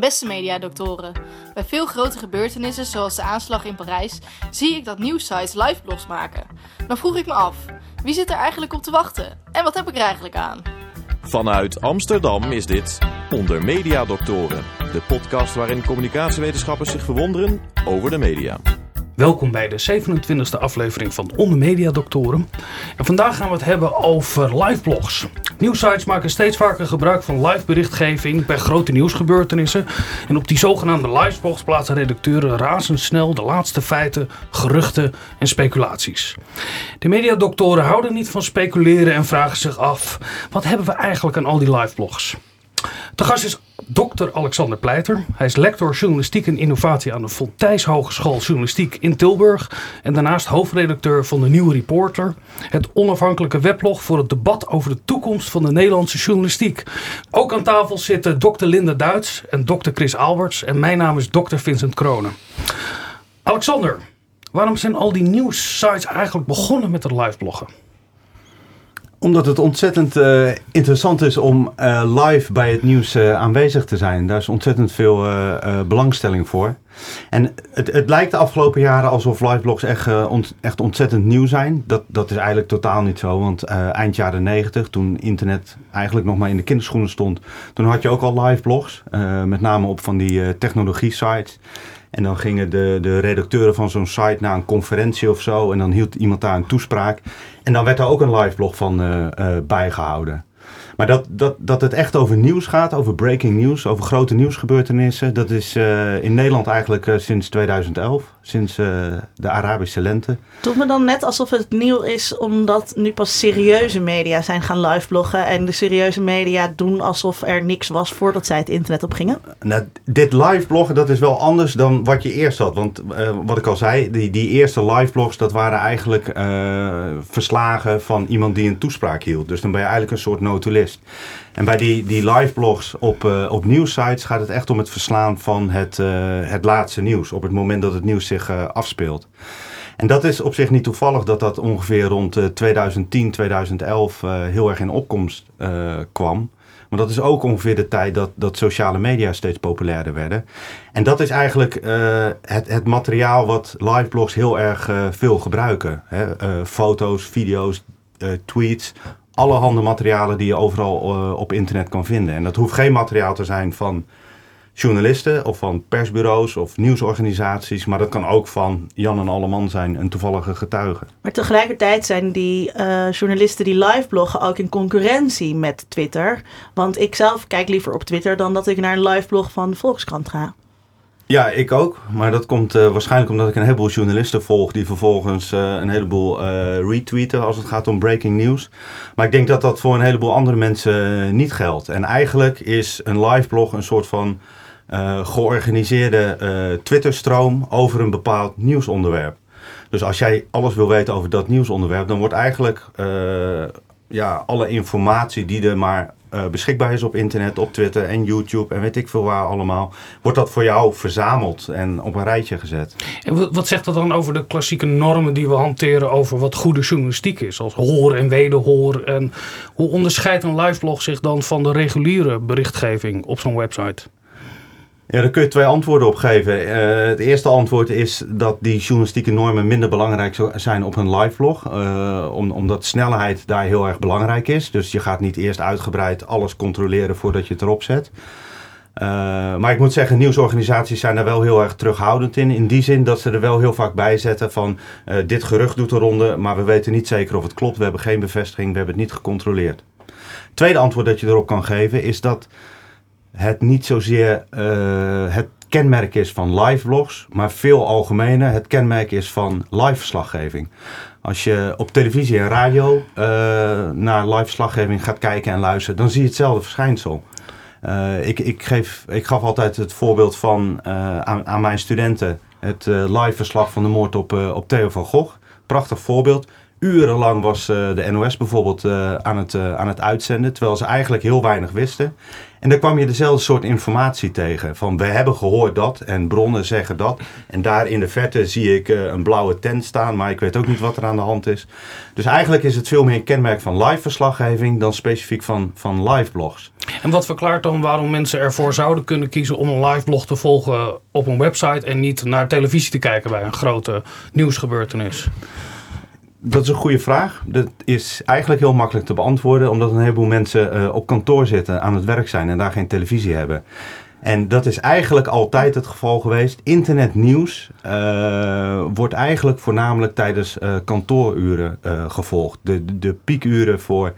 Beste mediadoktoren, bij veel grote gebeurtenissen zoals de aanslag in Parijs zie ik dat nieuwsites liveblogs maken. Dan vroeg ik me af, wie zit er eigenlijk op te wachten? En wat heb ik er eigenlijk aan? Vanuit Amsterdam is dit Onder Mediadoktoren, de podcast waarin communicatiewetenschappers zich verwonderen over de media. Welkom bij de 27e aflevering van Onder Media Doctoren. En vandaag gaan we het hebben over liveblogs. Nieuwsites maken steeds vaker gebruik van live berichtgeving bij grote nieuwsgebeurtenissen. En op die zogenaamde liveblogs plaatsen redacteuren razendsnel de laatste feiten, geruchten en speculaties. De mediadoktoren houden niet van speculeren en vragen zich af: wat hebben we eigenlijk aan al die liveblogs? De gast is Dr. Alexander Pleiter. Hij is lector journalistiek en innovatie aan de Fontijs Hogeschool Journalistiek in Tilburg. En daarnaast hoofdredacteur van de Nieuwe Reporter. Het onafhankelijke weblog voor het debat over de toekomst van de Nederlandse journalistiek. Ook aan tafel zitten Dr. Linda Duits en Dr. Chris Alberts. En mijn naam is Dr. Vincent Kronen. Alexander, waarom zijn al die nieuwssites eigenlijk begonnen met het livebloggen? Omdat het ontzettend uh, interessant is om uh, live bij het nieuws uh, aanwezig te zijn. Daar is ontzettend veel belangstelling voor. En het, het, lijkt de afgelopen jaren alsof liveblogs echt, echt ontzettend nieuw zijn. Dat, dat is eigenlijk totaal niet zo. Want eind jaren 90, toen internet eigenlijk nog maar in de kinderschoenen stond, toen had je ook al liveblogs. met name op van die technologie sites. En dan gingen de, de redacteuren van zo'n site naar een conferentie of zo. En dan hield iemand daar een toespraak. En dan werd er ook een live blog van uh, uh, bijgehouden. Maar dat, dat, dat het echt over nieuws gaat, over breaking news, over grote nieuwsgebeurtenissen, dat is uh, in Nederland eigenlijk uh, sinds 2011, sinds uh, de Arabische lente. Doet me dan net alsof het nieuw is, omdat nu pas serieuze media zijn gaan livebloggen en de serieuze media doen alsof er niks was voordat zij het internet op gingen? Nou, dit livebloggen, dat is wel anders dan wat je eerst had. Want wat ik al zei, die, die eerste liveblogs, dat waren eigenlijk verslagen van iemand die een toespraak hield. Dus dan ben je eigenlijk een soort notulist. En bij die, die live blogs op, uh, op nieuwsites gaat het echt om het verslaan van het, uh, het laatste nieuws. Op het moment dat het nieuws zich uh, afspeelt. En dat is op zich niet toevallig dat dat ongeveer rond 2010, 2011 heel erg in opkomst kwam. Maar dat is ook ongeveer de tijd dat, dat sociale media steeds populairder werden. En dat is eigenlijk het, het materiaal wat liveblogs heel erg veel gebruiken. Hè? foto's, video's, tweets, allerhande materialen die je overal uh, op internet kan vinden. En dat hoeft geen materiaal te zijn van journalisten of van persbureaus of nieuwsorganisaties, maar dat kan ook van Jan en Alleman zijn, een toevallige getuige. Maar tegelijkertijd zijn die uh, journalisten die live bloggen ook in concurrentie met Twitter. Want ik zelf kijk liever op Twitter dan dat ik naar een live blog van Volkskrant ga. Ja, ik ook. Maar dat komt uh, waarschijnlijk omdat ik een heleboel journalisten volg die vervolgens uh, een heleboel uh, retweeten als het gaat om breaking news. Maar ik denk dat dat voor een heleboel andere mensen niet geldt. En eigenlijk is een live blog een soort van georganiseerde Twitterstroom over een bepaald nieuwsonderwerp. Dus als jij alles wil weten over dat nieuwsonderwerp, dan wordt eigenlijk ja, alle informatie die er maar uh, beschikbaar is op internet, op Twitter en YouTube en weet ik veel waar allemaal, wordt dat voor jou verzameld en op een rijtje gezet. En wat zegt dat dan over de klassieke normen die we hanteren over wat goede journalistiek is, als hoor en wederhoor? En hoe onderscheidt een liveblog zich dan van de reguliere berichtgeving op zo'n website? Ja, daar kun je twee antwoorden op geven. Uh, het eerste antwoord is dat die journalistieke normen minder belangrijk zijn op een live vlog. Om, omdat snelheid daar heel erg belangrijk is. Dus je gaat niet eerst uitgebreid alles controleren voordat je het erop zet. Uh, maar ik moet zeggen, nieuwsorganisaties zijn daar wel heel erg terughoudend in. In die zin dat ze er wel heel vaak bij zetten van dit gerucht doet de ronde, maar we weten niet zeker of het klopt. We hebben geen bevestiging, we hebben het niet gecontroleerd. Tweede antwoord dat je erop kan geven is dat het niet zozeer uh, het kenmerk is van live vlogs, maar veel algemener het kenmerk is van live verslaggeving. Als je op televisie en radio uh, naar live verslaggeving gaat kijken en luisteren, dan zie je hetzelfde verschijnsel. Uh, ik, ik, geef, ik gaf altijd het voorbeeld van aan, aan, mijn studenten het live verslag van de moord op, op Theo van Gogh. Prachtig voorbeeld urenlang was eh, de NOS bijvoorbeeld eh, aan, het, eh, aan het uitzenden, terwijl ze eigenlijk heel weinig wisten. En dan kwam je dezelfde soort informatie tegen. Van we hebben gehoord dat en bronnen zeggen dat. En daar in de verte zie ik eh, een blauwe tent staan, maar ik weet ook niet wat er aan de hand is. Dus eigenlijk is het veel meer een kenmerk van live verslaggeving dan specifiek van, van live blogs. En wat verklaart dan waarom mensen ervoor zouden kunnen kiezen om een live blog te volgen op een website en niet naar televisie te kijken bij een grote nieuwsgebeurtenis? Dat is een goede vraag. Dat is eigenlijk heel makkelijk te beantwoorden, omdat een heleboel mensen eh, op kantoor zitten, aan het werk zijn en daar geen televisie hebben. En dat is eigenlijk altijd het geval geweest. Internetnieuws eh, wordt eigenlijk voornamelijk tijdens eh, kantooruren gevolgd. De, de, de piekuren voor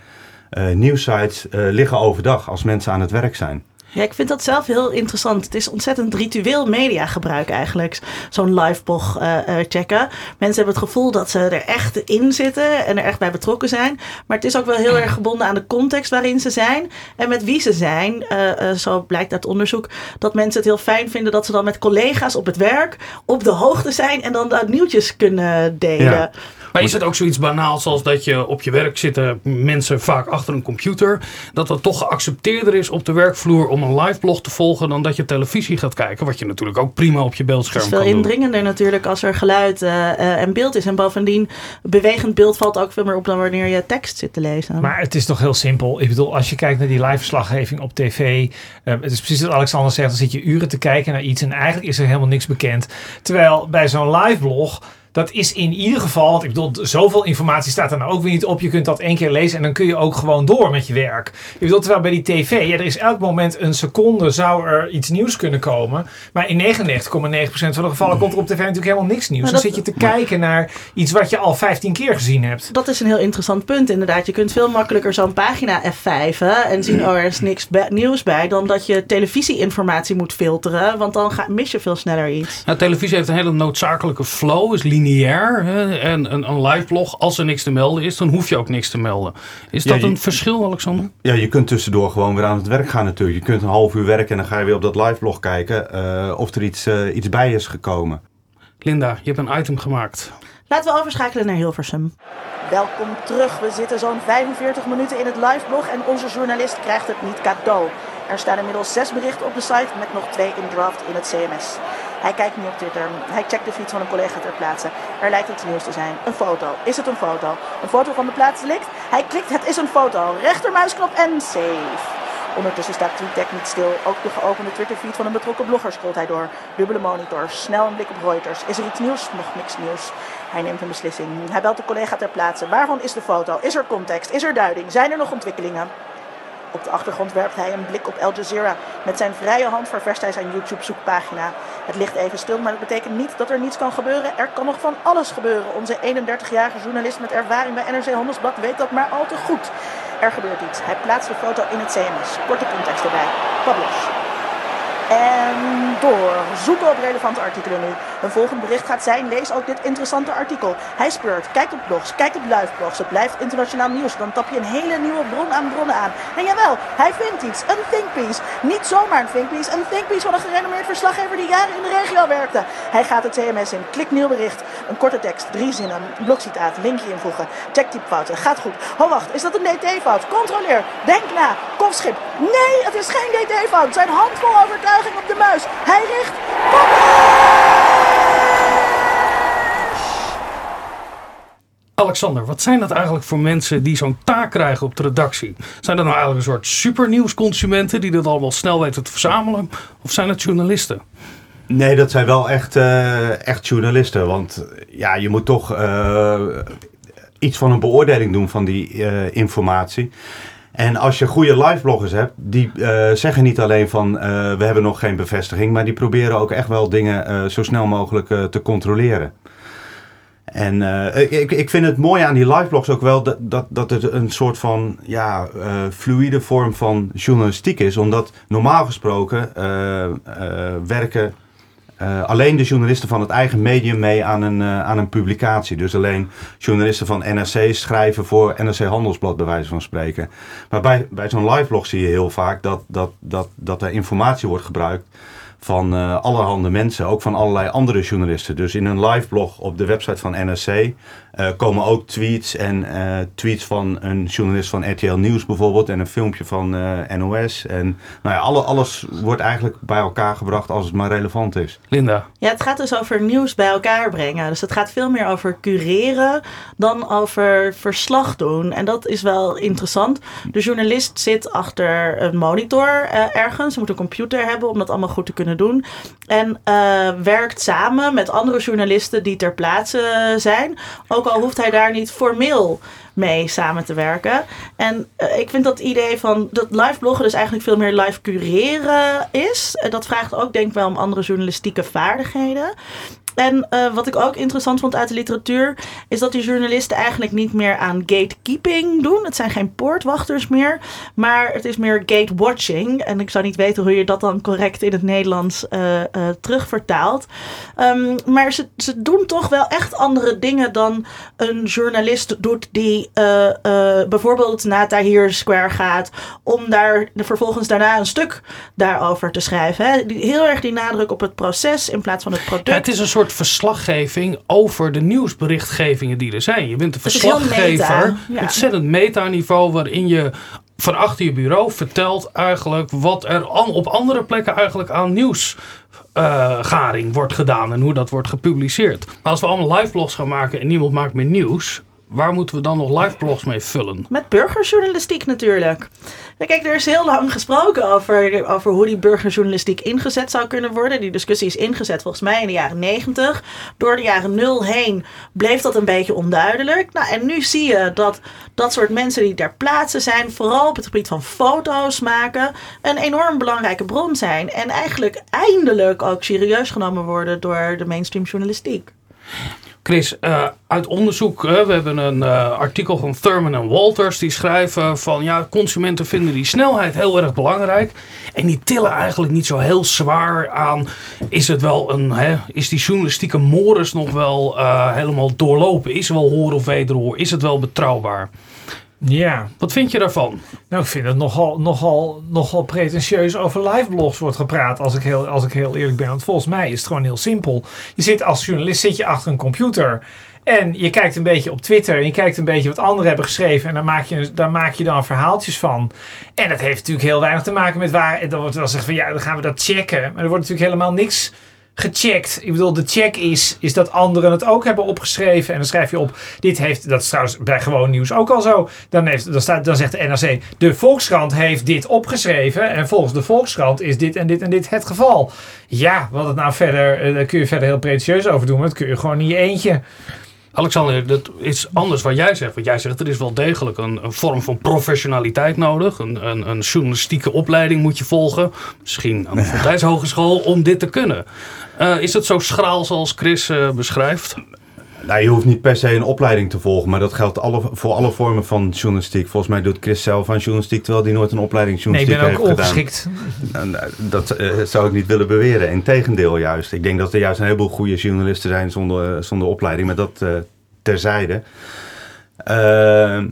nieuwsites liggen overdag als mensen aan het werk zijn. Ja, ik vind dat zelf heel interessant. Het is ontzettend ritueel mediagebruik eigenlijk. Zo'n live blog eh, eh, checken. Mensen hebben het gevoel dat ze er echt in zitten en er echt bij betrokken zijn. Maar het is ook wel heel erg gebonden aan de context waarin ze zijn en met wie ze zijn. Eh, zo blijkt uit onderzoek dat mensen het heel fijn vinden dat ze dan met collega's op het werk op de hoogte zijn en dan de nieuwtjes kunnen delen. Maar is het ook zoiets banaals als dat je op je werk zitten mensen vaak achter een computer, dat het toch geaccepteerder is op de werkvloer om een live blog te volgen dan dat je televisie gaat kijken, wat je natuurlijk ook prima op je Het beeldscherm is veel kan doen. indringender natuurlijk als er geluid eh, eh, en beeld is. En bovendien, bewegend beeld valt ook veel meer op dan wanneer je tekst zit te lezen. Maar het is toch heel simpel. Ik bedoel, als je kijkt naar die live verslaggeving op tv. eh, het is precies wat Alexander zegt. Dan zit je uren te kijken naar iets en eigenlijk is er helemaal niks bekend. Terwijl bij zo'n live blog. Dat is in ieder geval, want ik bedoel, zoveel informatie staat er nou ook weer niet op. Je kunt dat één keer lezen en dan kun je ook gewoon door met je werk. Ik bedoel, terwijl bij die tv, ja, er is elk moment een seconde zou er iets nieuws kunnen komen. Maar in 99,9% van de gevallen komt er op tv natuurlijk helemaal niks nieuws. Dan zit je te kijken naar iets wat je al 15 keer gezien hebt. Dat is een heel interessant punt inderdaad. Je kunt veel makkelijker zo'n pagina F5'en en zien, oh er is niks nieuws bij, dan dat je televisieinformatie moet filteren. Want dan ga, mis je veel sneller iets. Nou, televisie heeft een hele noodzakelijke flow, is lineair. Hè? En een, een live blog, als er niks te melden is, dan hoef je ook niks te melden. Is Ja, dat je- een verschil, Alexander? Ja, je kunt tussendoor gewoon weer aan het werk gaan natuurlijk. Je kunt een half uur werken en dan ga je weer op dat live blog kijken eh, of er iets, eh, iets bij is gekomen. Linda, je hebt een item gemaakt. Laten we overschakelen naar Hilversum. Welkom terug. We zitten zo'n 45 minuten in het liveblog en onze journalist krijgt het niet cadeau. Er staan inmiddels zes berichten op de site met nog twee in draft in het CMS. Hij kijkt nu op Twitter. Hij checkt de fiets van een collega ter plaatse. Er lijkt iets nieuws te zijn. Een foto. Is het een foto? Een foto van de plaats? Hij klikt, het is een foto. Rechtermuisknop en save. Ondertussen staat TweetDeck niet stil. Ook de geopende Twitterfeed van een betrokken blogger scrolt hij door. Dubbele monitor, snel een blik op Reuters. Is er iets nieuws? Nog niks nieuws. Hij neemt een beslissing. Hij belt de collega ter plaatse. Waarvan is de foto? Is er context? Is er duiding? Zijn er nog ontwikkelingen? Op de achtergrond werpt hij een blik op Al Jazeera. Met zijn vrije hand ververst hij zijn YouTube-zoekpagina. Het ligt even stil, maar dat betekent niet dat er niets kan gebeuren. Er kan nog van alles gebeuren. Onze 31-jarige journalist met ervaring bij NRC Handelsblad weet dat maar al te goed. Er gebeurt iets. Hij plaatst de foto in het CMS. Korte context erbij. Publish. En door. Zoeken op relevante artikelen nu. Een volgend bericht gaat zijn, lees ook dit interessante artikel. Hij speurt, kijkt op blogs, kijkt op live-blogs. Het blijft internationaal nieuws. Dan tap je een hele nieuwe bron aan bronnen aan. En jawel, hij vindt iets. Een thinkpiece. Niet zomaar een thinkpiece. Een thinkpiece van een gerenommeerd verslaggever die jaren in de regio werkte. Hij gaat het CMS in. Klik nieuw bericht. Een korte tekst, drie zinnen, blokcitaat, linkje invoegen. Check typfouten. Gaat goed. Oh wacht, is dat een DT-fout? Controleer. Denk na. Kofschip. Nee, het is geen DT-fout. Zijn hand vol overtuiging op de muis. Hij richt. Alexander, wat zijn dat eigenlijk voor mensen die zo'n taak krijgen op de redactie? Zijn dat nou eigenlijk een soort supernieuwsconsumenten die dat allemaal snel weten te verzamelen? Of zijn het journalisten? Nee, dat zijn wel echt, eh, echt journalisten. Want ja, je moet toch eh, iets van een beoordeling doen van die eh, informatie. En als je goede livebloggers hebt, die eh, zeggen niet alleen van eh, we hebben nog geen bevestiging, maar die proberen ook echt wel dingen eh, zo snel mogelijk eh, te controleren. En eh, ik, ik vind het mooie aan die liveblogs ook wel dat, dat, dat het een soort van ja, eh, fluïde vorm van journalistiek is. Omdat normaal gesproken eh, werken alleen de journalisten van het eigen medium mee aan een, aan een publicatie. Dus alleen journalisten van NRC schrijven voor NRC Handelsblad, bij wijze van spreken. Maar bij, bij zo'n liveblog zie je heel vaak dat, dat, dat, dat er informatie wordt gebruikt van eh, allerhande mensen, ook van allerlei andere journalisten. Dus in een live blog op de website van NRC eh, komen ook tweets en eh, tweets van een journalist van RTL Nieuws bijvoorbeeld en een filmpje van eh, NOS. En nou ja, alle, alles wordt eigenlijk bij elkaar gebracht als het maar relevant is. Linda. Ja, het gaat dus over nieuws bij elkaar brengen. Dus het gaat veel meer over cureren dan over verslag doen. En dat is wel interessant. De journalist zit achter een monitor eh, ergens. Ze moet een computer hebben om dat allemaal goed te kunnen doen. En eh, werkt samen met andere journalisten die ter plaatse zijn. Ook al hoeft hij daar niet formeel mee samen te werken. En eh, ik vind dat idee van dat live bloggen dus eigenlijk veel meer live cureren is. Eh, dat vraagt ook denk ik wel om andere journalistieke vaardigheden. En eh, wat ik ook interessant vond uit de literatuur, is dat die journalisten eigenlijk niet meer aan gatekeeping doen. Het zijn geen poortwachters meer, maar het is meer gatewatching. En ik zou niet weten hoe je dat dan correct in het Nederlands eh, eh, terugvertaalt. Ehm, maar ze, ze doen toch wel echt andere dingen dan een journalist doet die bijvoorbeeld naar Tahrir Square gaat om daar vervolgens daarna een stuk daarover te schrijven. Hè. Heel erg die nadruk op het proces in plaats van het product. Het is verslaggeving over de nieuwsberichtgevingen die er zijn. Je bent een verslaggever, meta, ja. ontzettend meta-niveau, waarin je van achter je bureau vertelt eigenlijk wat er op andere plekken eigenlijk aan nieuwsgaring wordt gedaan en hoe dat wordt gepubliceerd. Maar als we allemaal live blogs gaan maken en niemand maakt meer nieuws, waar moeten we dan nog live blogs mee vullen? Met burgerjournalistiek natuurlijk. Kijk, er is heel lang gesproken over, over hoe die burgerjournalistiek ingezet zou kunnen worden. Die discussie is ingezet volgens mij in de jaren 90. Door de jaren nul heen bleef dat een beetje onduidelijk. Nou, en nu zie je dat dat soort mensen die ter plaatse zijn, vooral op het gebied van foto's maken, een enorm belangrijke bron zijn. En eigenlijk eindelijk ook serieus genomen worden door de mainstream journalistiek. Chris, eh, uit onderzoek, we hebben een eh, artikel van Thurman en Walters, die schrijven van ja, consumenten vinden die snelheid heel erg belangrijk. En die tillen eigenlijk niet zo heel zwaar aan, is het wel een, hè, is die journalistieke mores nog wel eh, helemaal doorlopen? Is er wel hoor of wederhoor? Is het wel betrouwbaar? Ja, Wat vind je daarvan? nou ik vind het nogal, nogal, nogal pretentieus over live blogs wordt gepraat als ik, heel, als ik heel eerlijk ben. Want volgens mij is het gewoon heel simpel. Je zit als journalist zit je achter een computer en je kijkt een beetje op Twitter en je kijkt een beetje wat anderen hebben geschreven en daar maak je, daar maak je dan verhaaltjes van. En dat heeft natuurlijk heel weinig te maken met waar, en dan wordt wel gezegd van ja, dan gaan we dat checken. Maar er wordt natuurlijk helemaal niks gecheckt. Ik bedoel, de check is, is dat anderen het ook hebben opgeschreven. En dan schrijf je op, dit heeft, dat is trouwens bij gewoon nieuws ook al zo. Dan, heeft, dan, staat, dan zegt de NRC, de Volkskrant heeft dit opgeschreven. En volgens de Volkskrant is dit en dit en dit het geval. Ja, wat het nou verder, eh, daar kun je verder heel pretentieus over doen. Maar dat kun je gewoon je eentje. Alexander, dat is anders wat jij zegt. Want jij zegt er is wel degelijk een, een vorm van professionaliteit nodig. Een, een, een journalistieke opleiding moet je volgen. Misschien aan de Fontijns Hogeschool om dit te kunnen. Eh, is het zo schraal zoals Chris eh, beschrijft? Nou, je hoeft niet per se een opleiding te volgen, maar dat geldt alle, voor alle vormen van journalistiek. Volgens mij doet Chris zelf aan journalistiek, terwijl hij nooit een opleiding Nee, ik journalistiek ben ook heeft gedaan. ongeschikt. Nou, nou, Dat eh, zou ik niet willen beweren. Integendeel juist. Ik denk dat er juist een heleboel goede journalisten zijn zonder, eh, zonder opleiding. Maar dat eh, terzijde. Ehm,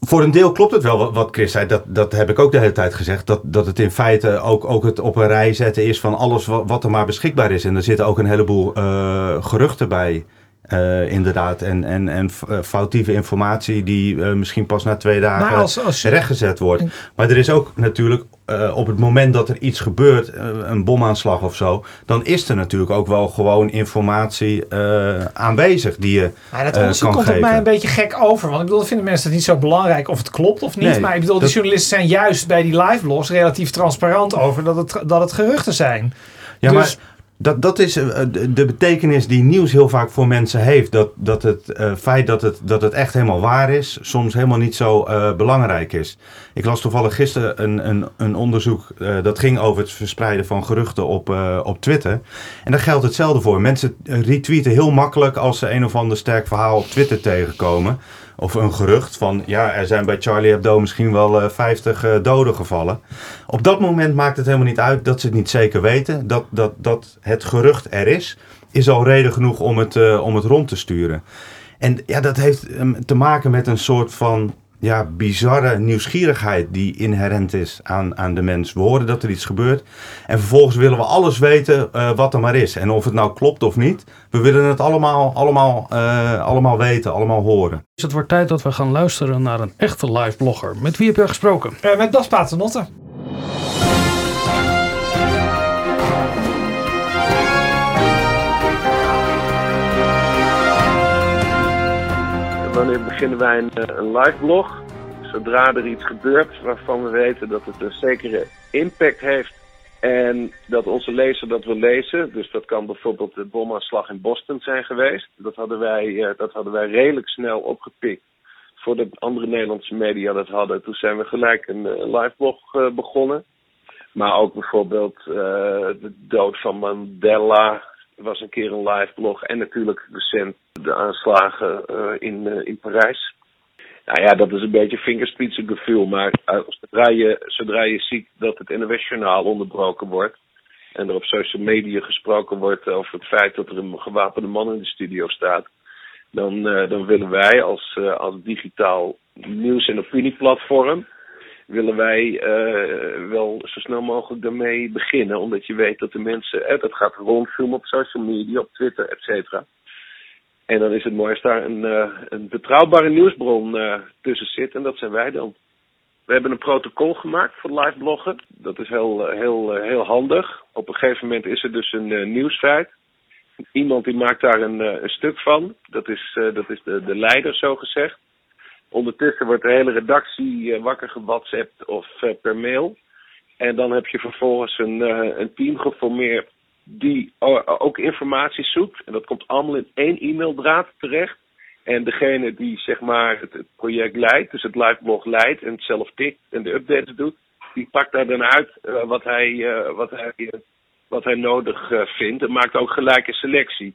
voor een deel klopt het wel wat, Chris zei. Dat, dat heb ik ook de hele tijd gezegd. Dat, dat het in feite ook, ook het op een rij zetten is van alles wat, wat er maar beschikbaar is. En er zitten ook een heleboel eh, geruchten bij. eh, inderdaad. En, en, en eh, foutieve informatie die misschien pas na twee dagen als, als, rechtgezet wordt. Maar er is ook natuurlijk eh, op het moment dat er iets gebeurt, eh, een bomaanslag of zo, dan is er natuurlijk ook wel gewoon informatie eh, aanwezig die je. Maar dat kan komt op geven. mij een beetje gek over. Want ik bedoel, vinden mensen het niet zo belangrijk of het klopt of niet. Nee, maar ik bedoel, dat- die journalisten zijn juist bij die live blogs relatief transparant over dat het, dat het geruchten zijn. Ja, Dus- maar dat, dat is eh, de, de betekenis die nieuws heel vaak voor mensen heeft. Dat, dat het eh, feit dat het, dat het echt helemaal waar is, soms helemaal niet zo eh, belangrijk is. Ik las toevallig gisteren een, een, een onderzoek eh, dat ging over het verspreiden van geruchten op, eh, op Twitter. En daar geldt hetzelfde voor. Mensen eh, retweeten heel makkelijk als ze een of ander sterk verhaal op Twitter tegenkomen. Of een gerucht van, ja, er zijn bij Charlie Hebdo misschien wel eh 50 eh, doden gevallen. Op dat moment maakt het helemaal niet uit dat ze het niet zeker weten. Dat, dat, dat het gerucht er is, is al reden genoeg om het, eh, om het rond te sturen. En ja, dat heeft ehm, te maken met een soort van ja, bizarre nieuwsgierigheid die inherent is aan, aan de mens. We horen dat er iets gebeurt en vervolgens willen we alles weten uh, wat er maar is. En of het nou klopt of niet, we willen het allemaal, allemaal, uh, allemaal weten, allemaal horen. Is het wordt tijd dat we gaan luisteren naar een echte live blogger. Met wie heb je gesproken? Uh, met Bas Paternotte. Beginnen wij een, eh, een live blog? Zodra er iets gebeurt waarvan we weten dat het een zekere impact heeft en dat onze lezer dat wil lezen. Dus dat kan bijvoorbeeld de bomaanslag in Boston zijn geweest. Dat hadden wij, uh, dat hadden wij redelijk snel opgepikt voordat andere Nederlandse media dat hadden. Toen zijn we gelijk een, eh, live blog begonnen. Maar ook bijvoorbeeld de dood van Mandela was een keer een live blog. En natuurlijk recent de aanslagen uh, in, uh, in Parijs. Nou ja, dat is een beetje vingerspitsengevoel. Maar uh, zodra, je, zodra je ziet dat het NOS-journaal onderbroken wordt. En er op social media gesproken wordt over het feit dat er een gewapende man in de studio staat. Dan, dan willen wij als, als digitaal nieuws- en opinieplatform willen wij uh, wel zo snel mogelijk daarmee beginnen. Omdat je weet dat de mensen, eh, dat gaat rondfilmen op social media, op Twitter, et cetera. En dan is het mooi als daar een, uh, een betrouwbare nieuwsbron uh, tussen zit. En dat zijn wij dan. We hebben een protocol gemaakt voor live bloggen. Dat is heel, heel, heel handig. Op een gegeven moment is er dus een nieuwsfeit. Iemand die maakt daar een, een stuk van. Dat is, dat is de, de leider, zo gezegd. Ondertussen wordt de hele redactie uh, wakker gewhatsappt of uh, per mail. En dan heb je vervolgens een, uh, een team geformeerd die ook informatie zoekt. En dat komt allemaal in één e-maildraad terecht. En degene die zeg maar het, het project leidt, dus het liveblog leidt en het zelf tikt en de updates doet, die pakt daar dan uit wat, hij, wat, hij, wat hij nodig vindt en maakt ook gelijk een selectie.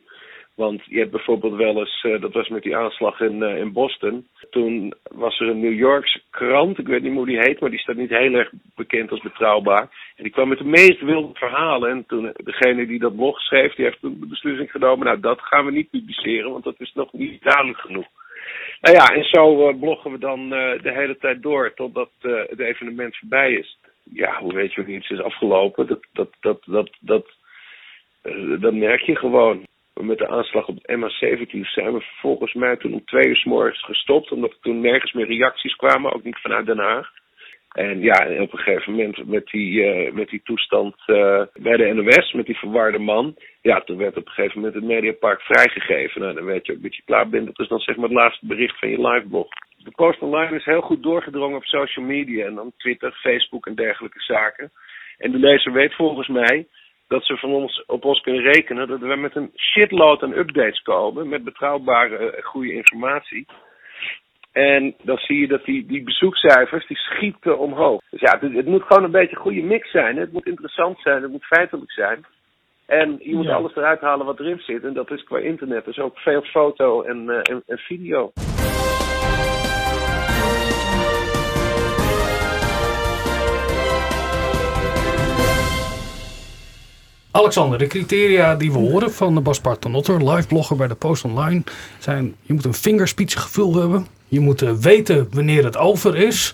Want je hebt bijvoorbeeld wel eens, uh, dat was met die aanslag in, uh, in Boston. Toen was er een New Yorkse krant, ik weet niet hoe die heet, maar die staat niet heel erg bekend als betrouwbaar. En die kwam met de meest wilde verhalen. En toen degene die dat blog schreef, die heeft toen de beslissing genomen, nou dat gaan we niet publiceren, want dat is nog niet duidelijk genoeg. Nou ja, en zo bloggen we dan de hele tijd door totdat het evenement voorbij is. Ja, hoe weet je wanneer iets is afgelopen? Dat, dat, dat, dat, dat, dat merk je gewoon met de aanslag op het MH17 zijn we volgens mij toen om twee uur s morgens gestopt. Omdat er toen nergens meer reacties kwamen, ook niet vanuit Den Haag. En ja, op een gegeven moment met die, uh, met die toestand uh, bij de NOS, met die verwarde man. Ja, toen werd op een gegeven moment het Mediapark vrijgegeven. Nou, dan weet je ook dat je klaar bent. Dat is dan zeg maar het laatste bericht van je liveblog. De post online is heel goed doorgedrongen op social media. En dan Twitter, Facebook en dergelijke zaken. En de lezer weet volgens mij dat ze van ons, op ons kunnen rekenen dat we met een shitload aan updates komen. Met betrouwbare, goede informatie. En dan zie je dat die, die bezoekcijfers, die schieten omhoog. Dus ja, het, het moet gewoon een beetje een goede mix zijn. Het moet interessant zijn, het moet feitelijk zijn. En je moet ja. alles eruit halen wat erin zit. En dat is qua internet dus ook veel foto en, uh, en, en video. Alexander, de criteria die we horen van de Bas Paternotter, live blogger bij de Post Online, zijn: je moet een vingerspitsengevoel hebben, je moet uh, weten wanneer het over is.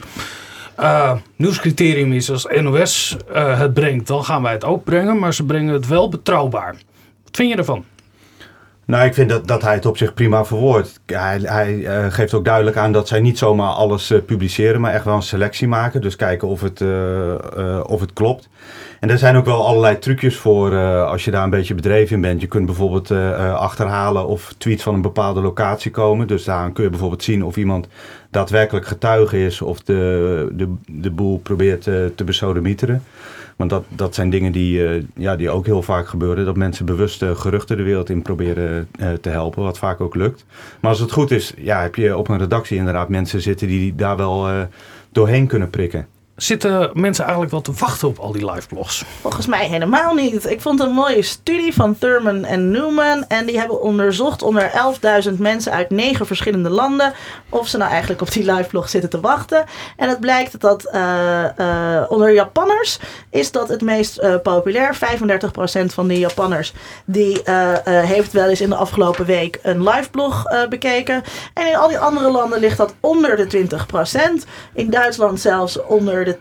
Uh, nieuwscriterium is als NOS uh, het brengt, dan gaan wij het ook brengen, maar ze brengen het wel betrouwbaar. Wat vind je ervan? Nou, ik vind dat, dat hij het op zich prima verwoordt. Hij, hij uh, geeft ook duidelijk aan dat zij niet zomaar alles uh, publiceren, maar echt wel een selectie maken. Dus kijken of het, uh, of het klopt. En er zijn ook wel allerlei trucjes voor als je daar een beetje bedreven in bent. Je kunt bijvoorbeeld achterhalen of tweets van een bepaalde locatie komen. Dus daar kun je bijvoorbeeld zien of iemand daadwerkelijk getuige is of de, de, de boel probeert te besodemieteren. Want dat, dat zijn dingen die, uh, ja, die ook heel vaak gebeuren. Dat mensen bewust uh, geruchten de wereld in proberen uh, te helpen. Wat vaak ook lukt. Maar als het goed is, ja, heb je op een redactie inderdaad mensen zitten die daar wel doorheen kunnen prikken. Zitten mensen eigenlijk wel te wachten op al die live blogs? Volgens mij helemaal niet. Ik vond een mooie studie van Thurman en Newman. En die hebben onderzocht onder 11.000 mensen uit negen verschillende landen. of ze nou eigenlijk op die live blog zitten te wachten. En het blijkt dat uh, onder Japanners is dat het meest uh, populair. 35% van de Japanners die heeft wel eens in de afgelopen week een live blog bekeken. En in al die andere landen ligt dat onder de 20%. In Duitsland zelfs onder de 10%.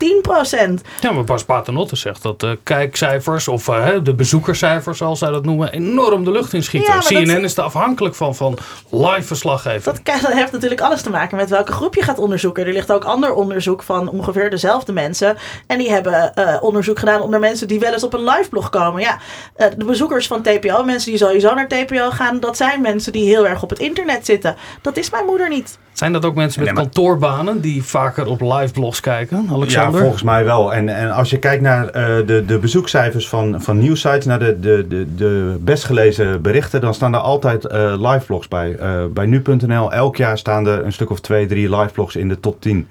Ja, maar Bas Paternotte zegt dat de kijkcijfers of uh, de bezoekerscijfers, zoals zij dat noemen, enorm de lucht inschieten. Ja, CNN dat... is er afhankelijk van, van live verslaggeving. Dat, dat heeft natuurlijk alles te maken met welke groep je gaat onderzoeken. Er ligt ook ander onderzoek van ongeveer dezelfde mensen. En die hebben uh, onderzoek gedaan onder mensen die wel eens op een live blog komen. Ja, uh, de bezoekers van TPO, mensen die sowieso naar TPO gaan, dat zijn mensen die heel erg op het internet zitten. Dat is mijn moeder niet. Zijn dat ook mensen met kantoorbanen die vaker op live blogs kijken, Alexander? Ja, volgens mij wel. En, en als je kijkt naar uh, de, de bezoekcijfers van, van nieuwsites, naar de, de, de, de best gelezen berichten, dan staan er altijd uh, live blogs bij. Uh, bij nu.nl, elk jaar staan er een stuk of twee, drie live blogs in de top 10.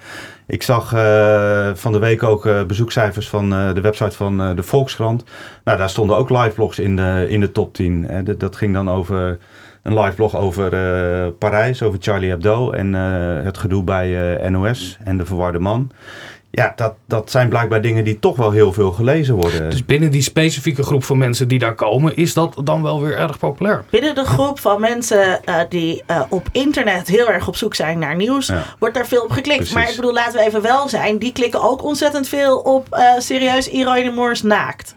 Ik zag van de week ook bezoekcijfers van de website van de Volkskrant. Nou, daar stonden ook live blogs in de, in de top 10. Dat, dat ging dan over een live blog over uh, Parijs, over Charlie Hebdo en uh, het gedoe bij uh, NOS en de verwarde man. Ja, dat, dat zijn blijkbaar dingen die toch wel heel veel gelezen worden. Dus binnen die specifieke groep van mensen die daar komen, is dat dan wel weer erg populair? Binnen de groep van mensen uh, die uh, op internet heel erg op zoek zijn naar nieuws, ja. wordt daar veel op geklikt. Precies. Maar ik bedoel, laten we even wel zijn, die klikken ook ontzettend veel op uh, serieus Irene Moors naakt.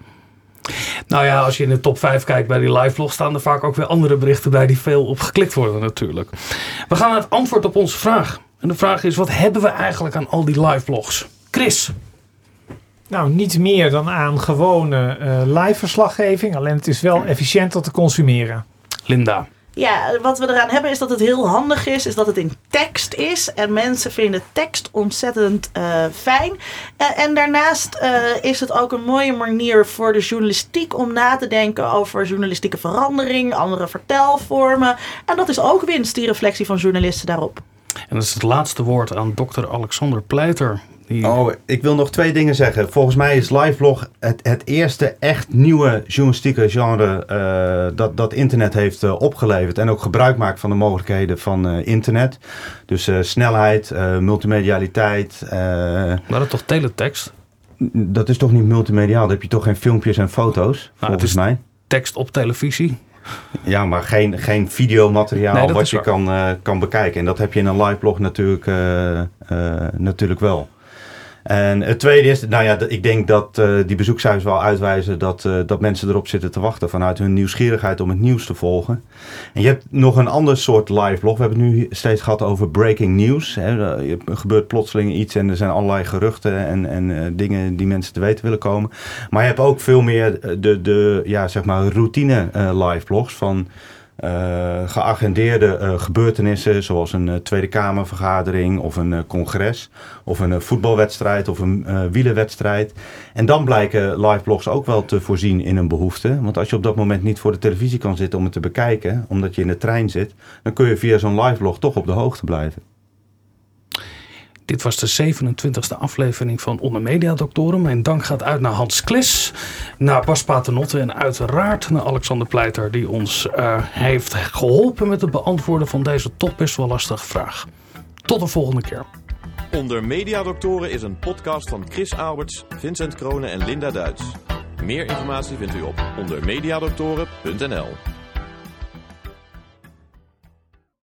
Nou ja, als je in de top 5 kijkt bij die live vlog, staan er vaak ook weer andere berichten bij die veel op geklikt worden natuurlijk. We gaan naar het antwoord op onze vraag. En de vraag is, wat hebben we eigenlijk aan al die live vlogs? Chris? Nou, niet meer dan aan gewone uh, live verslaggeving. Alleen het is wel efficiënter te consumeren. Linda? Ja, wat we eraan hebben is dat het heel handig is, is dat het in tekst is. En mensen vinden tekst ontzettend uh, fijn. Uh, en daarnaast uh, is het ook een mooie manier voor de journalistiek om na te denken over journalistieke verandering, andere vertelvormen. En dat is ook winst, die reflectie van journalisten daarop. En dat is het laatste woord aan dokter Alexander Pleiter. Oh, ik wil nog twee dingen zeggen. Volgens mij is livelog het, het eerste echt nieuwe journalistieke genre uh, dat, dat internet heeft uh, opgeleverd. En ook gebruik maakt van de mogelijkheden van uh, internet. Dus snelheid, multimedialiteit. maar dat is toch teletext? Dat is toch niet multimediaal? Dan heb je toch geen filmpjes en foto's, nou, volgens mij? Tekst op televisie. Ja, maar geen, geen videomateriaal nee, wat je kan, kan bekijken. En dat heb je in een live blog natuurlijk, natuurlijk wel. En het tweede is, nou ja, ik denk dat uh, die bezoekcijfers wel uitwijzen dat, uh, dat mensen erop zitten te wachten vanuit hun nieuwsgierigheid om het nieuws te volgen. En je hebt nog een ander soort live blog. We hebben het nu steeds gehad over breaking news. Hè. Er gebeurt plotseling iets en er zijn allerlei geruchten en, en dingen die mensen te weten willen komen. Maar je hebt ook veel meer de, de ja, zeg maar routine live blogs van geagendeerde uh, gebeurtenissen, zoals een uh, Tweede Kamervergadering of een congres of een voetbalwedstrijd of een wielenwedstrijd. En dan blijken liveblogs ook wel te voorzien in een behoefte. Want als je op dat moment niet voor de televisie kan zitten om het te bekijken, omdat je in de trein zit, dan kun je via zo'n liveblog toch op de hoogte blijven. Dit was de 27e aflevering van Onder Media Doctoren. Mijn dank gaat uit naar Hans Klis, naar Bas Paternotte en uiteraard naar Alexander Pleiter, die ons uh, heeft geholpen met het beantwoorden van deze toch best wel lastige vraag. Tot de volgende keer. Onder Media Doctoren is een podcast van Chris Alberts, Vincent Kronen en Linda Duits. Meer informatie vindt u op ondermediadoktoren.nl.